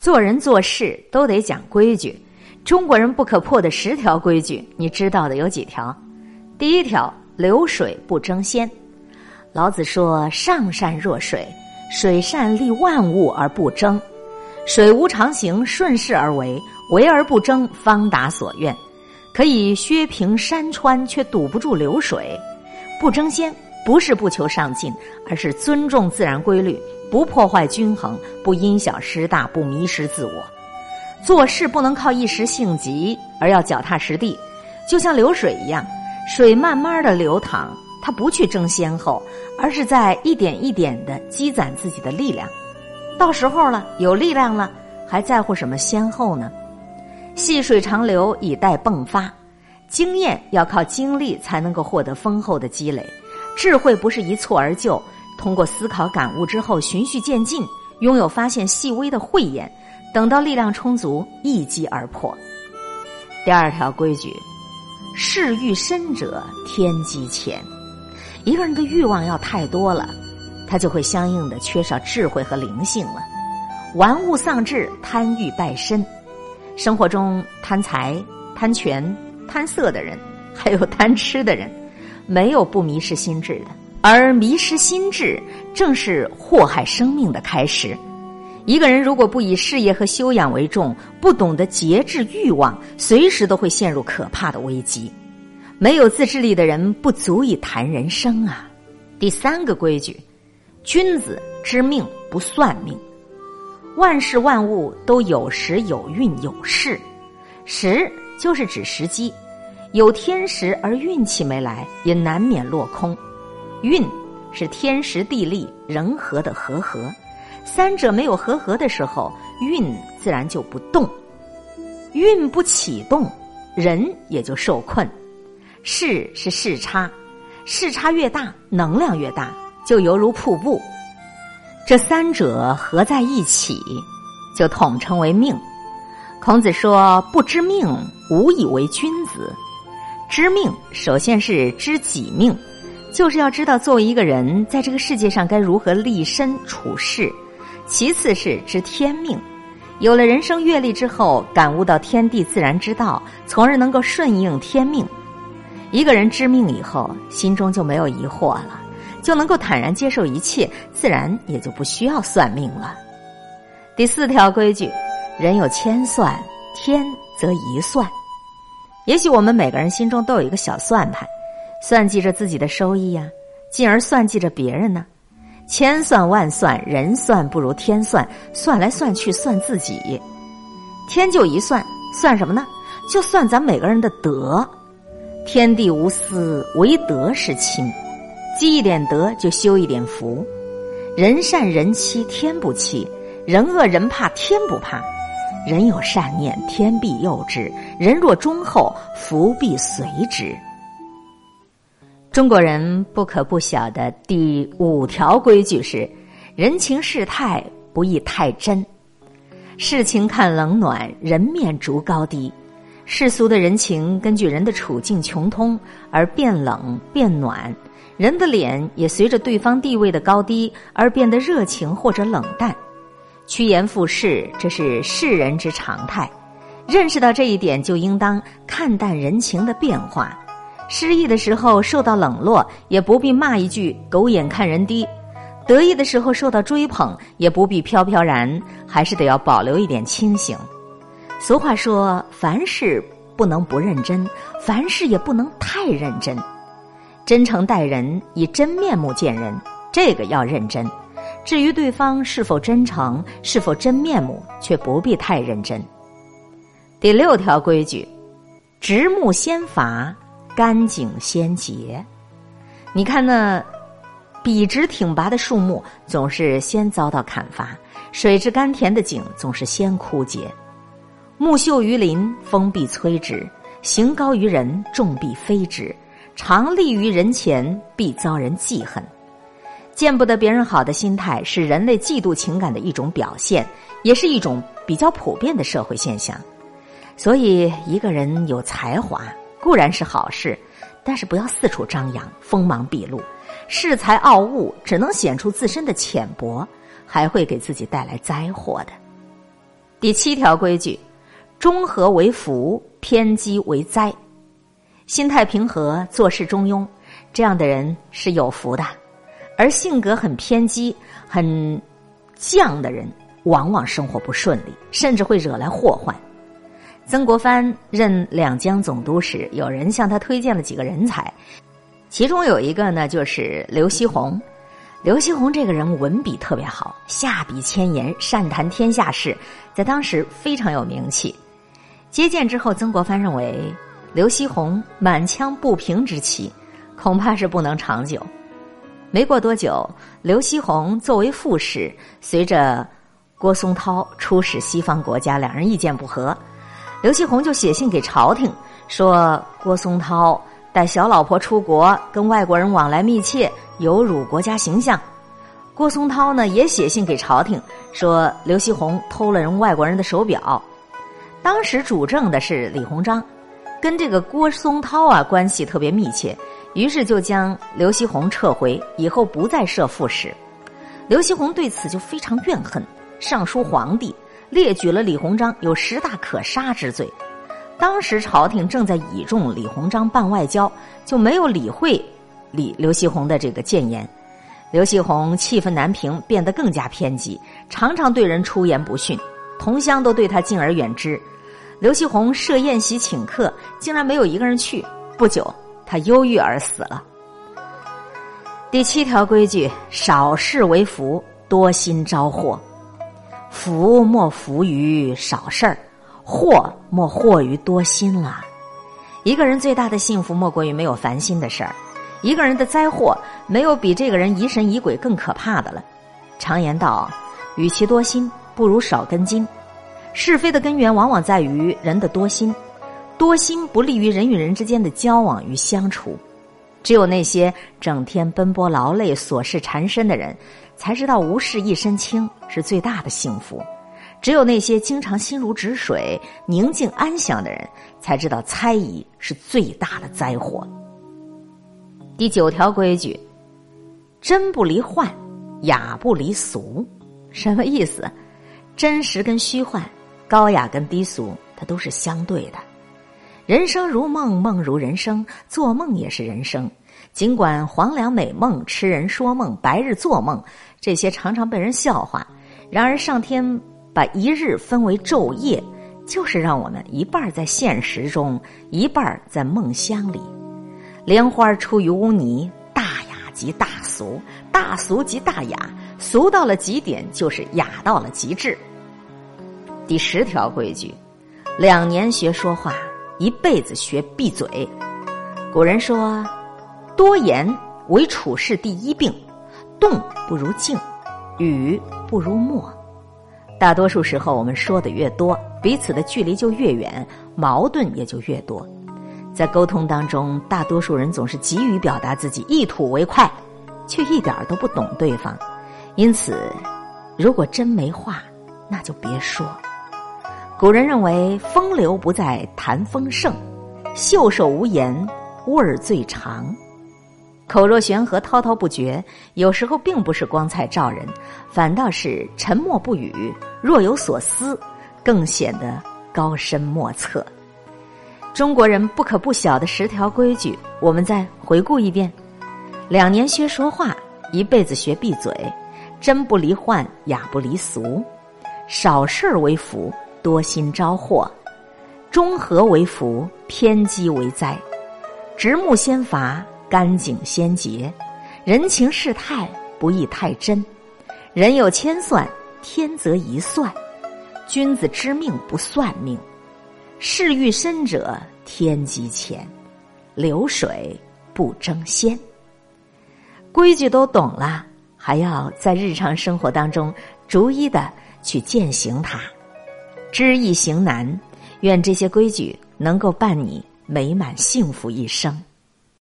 做人做事都得讲规矩。中国人不可破的十条规矩，你知道的有几条？第一条，流水不争先。老子说：“上善若水，水善利万物而不争。水无常形，顺势而为，为而不争，方达所愿。可以削平山川，却堵不住流水。不争先。”不是不求上进，而是尊重自然规律，不破坏均衡，不因小失大，不迷失自我。做事不能靠一时性急，而要脚踏实地，就像流水一样，水慢慢的流淌，它不去争先后，而是在一点一点的积攒自己的力量。到时候了，有力量了，还在乎什么先后呢？细水长流，以待迸发。经验要靠经历才能够获得丰厚的积累。智慧不是一蹴而就，通过思考感悟之后循序渐进，拥有发现细微的慧眼，等到力量充足，一击而破。第二条规矩：事欲深者天机浅。一个人的欲望要太多了，他就会相应的缺少智慧和灵性了。玩物丧志，贪欲败身。生活中贪财、贪权、贪色的人，还有贪吃的人。没有不迷失心智的，而迷失心智正是祸害生命的开始。一个人如果不以事业和修养为重，不懂得节制欲望，随时都会陷入可怕的危机。没有自制力的人不足以谈人生啊！第三个规矩：君子知命不算命。万事万物都有时有运有势，时就是指时机。有天时而运气没来，也难免落空。运是天时地利人和的和合，三者没有和合的时候，运自然就不动。运不启动，人也就受困。势是势差，势差越大，能量越大，就犹如瀑布。这三者合在一起，就统称为命。孔子说：“不知命，无以为君子。”知命，首先是知己命，就是要知道作为一个人在这个世界上该如何立身处世；其次是知天命，有了人生阅历之后，感悟到天地自然之道，从而能够顺应天命。一个人知命以后，心中就没有疑惑了，就能够坦然接受一切，自然也就不需要算命了。第四条规矩：人有千算，天则一算。也许我们每个人心中都有一个小算盘，算计着自己的收益呀，进而算计着别人呢。千算万算，人算不如天算，算来算去算自己。天就一算，算什么呢？就算咱每个人的德。天地无私，唯德是亲。积一点德，就修一点福。人善人欺，天不欺；人恶人怕，天不怕。人有善念，天必佑之；人若忠厚，福必随之。中国人不可不晓的第五条规矩是：人情世态不宜太真。事情看冷暖，人面逐高低。世俗的人情根据人的处境穷通而变冷变暖，人的脸也随着对方地位的高低而变得热情或者冷淡。趋炎附势，这是世人之常态。认识到这一点，就应当看淡人情的变化。失意的时候受到冷落，也不必骂一句“狗眼看人低”；得意的时候受到追捧，也不必飘飘然，还是得要保留一点清醒。俗话说：“凡事不能不认真，凡事也不能太认真。真诚待人，以真面目见人，这个要认真。”至于对方是否真诚、是否真面目，却不必太认真。第六条规矩：直木先伐，干井先结。你看那笔直挺拔的树木，总是先遭到砍伐；水质甘甜的井，总是先枯竭。木秀于林，风必摧之；行高于人，众必非之；常立于人前，必遭人忌恨。见不得别人好的心态是人类嫉妒情感的一种表现，也是一种比较普遍的社会现象。所以，一个人有才华固然是好事，但是不要四处张扬、锋芒毕露，恃才傲物只能显出自身的浅薄，还会给自己带来灾祸的。第七条规矩：中和为福，偏激为灾。心态平和，做事中庸，这样的人是有福的；而性格很偏激、很犟的人，往往生活不顺利，甚至会惹来祸患。曾国藩任两江总督时，有人向他推荐了几个人才，其中有一个呢，就是刘锡鸿。刘锡鸿这个人文笔特别好，下笔千言，善谈天下事，在当时非常有名气。接见之后，曾国藩认为刘锡鸿满腔不平之气，恐怕是不能长久。没过多久，刘锡鸿作为副使，随着郭松涛出使西方国家，两人意见不合，刘锡鸿就写信给朝廷，说郭松涛。带小老婆出国，跟外国人往来密切，有辱国家形象。郭松涛呢也写信给朝廷，说刘锡鸿偷了人外国人的手表。当时主政的是李鸿章，跟这个郭松涛啊关系特别密切，于是就将刘锡鸿撤回，以后不再设副使。刘锡鸿对此就非常怨恨，上书皇帝，列举了李鸿章有十大可杀之罪。当时朝廷正在倚重李鸿章办外交，就没有理会李刘锡鸿的这个谏言。刘锡鸿气愤难平，变得更加偏激，常常对人出言不逊，同乡都对他敬而远之。刘锡鸿设宴席请客，竟然没有一个人去。不久，他忧郁而死了。第七条规矩：少事为福，多心招祸。福莫福于少事儿。祸莫祸于多心了。一个人最大的幸福，莫过于没有烦心的事儿；一个人的灾祸，没有比这个人疑神疑鬼更可怕的了。常言道：“与其多心，不如少根筋。”是非的根源往往在于人的多心，多心不利于人与人之间的交往与相处。只有那些整天奔波劳累、琐事缠身的人，才知道无事一身轻是最大的幸福。只有那些经常心如止水、宁静安详的人，才知道猜疑是最大的灾祸。第九条规矩：真不离幻，雅不离俗。什么意思？真实跟虚幻，高雅跟低俗，它都是相对的。人生如梦，梦如人生，做梦也是人生。尽管黄粱美梦、痴人说梦、白日做梦，这些常常被人笑话，然而上天。把一日分为昼夜，就是让我们一半在现实中，一半在梦乡里。莲花出于污泥，大雅即大俗，大俗即大雅，俗到了极点就是雅到了极致。第十条规矩：两年学说话，一辈子学闭嘴。古人说，多言为处事第一病，动不如静，语不如默。大多数时候，我们说的越多，彼此的距离就越远，矛盾也就越多。在沟通当中，大多数人总是急于表达自己，一吐为快，却一点都不懂对方。因此，如果真没话，那就别说。古人认为，风流不在谈风盛，袖手无言味儿最长。口若悬河、滔滔不绝，有时候并不是光彩照人，反倒是沉默不语、若有所思，更显得高深莫测。中国人不可不晓的十条规矩，我们再回顾一遍：两年学说话，一辈子学闭嘴；真不离幻，雅不离俗；少事儿为福，多心招祸；中和为福，偏激为灾；直木先伐。干井先洁，人情世态不宜太真。人有千算，天则一算。君子知命不算命，事欲深者天机浅。流水不争先。规矩都懂了，还要在日常生活当中逐一的去践行它。知易行难，愿这些规矩能够伴你美满幸福一生。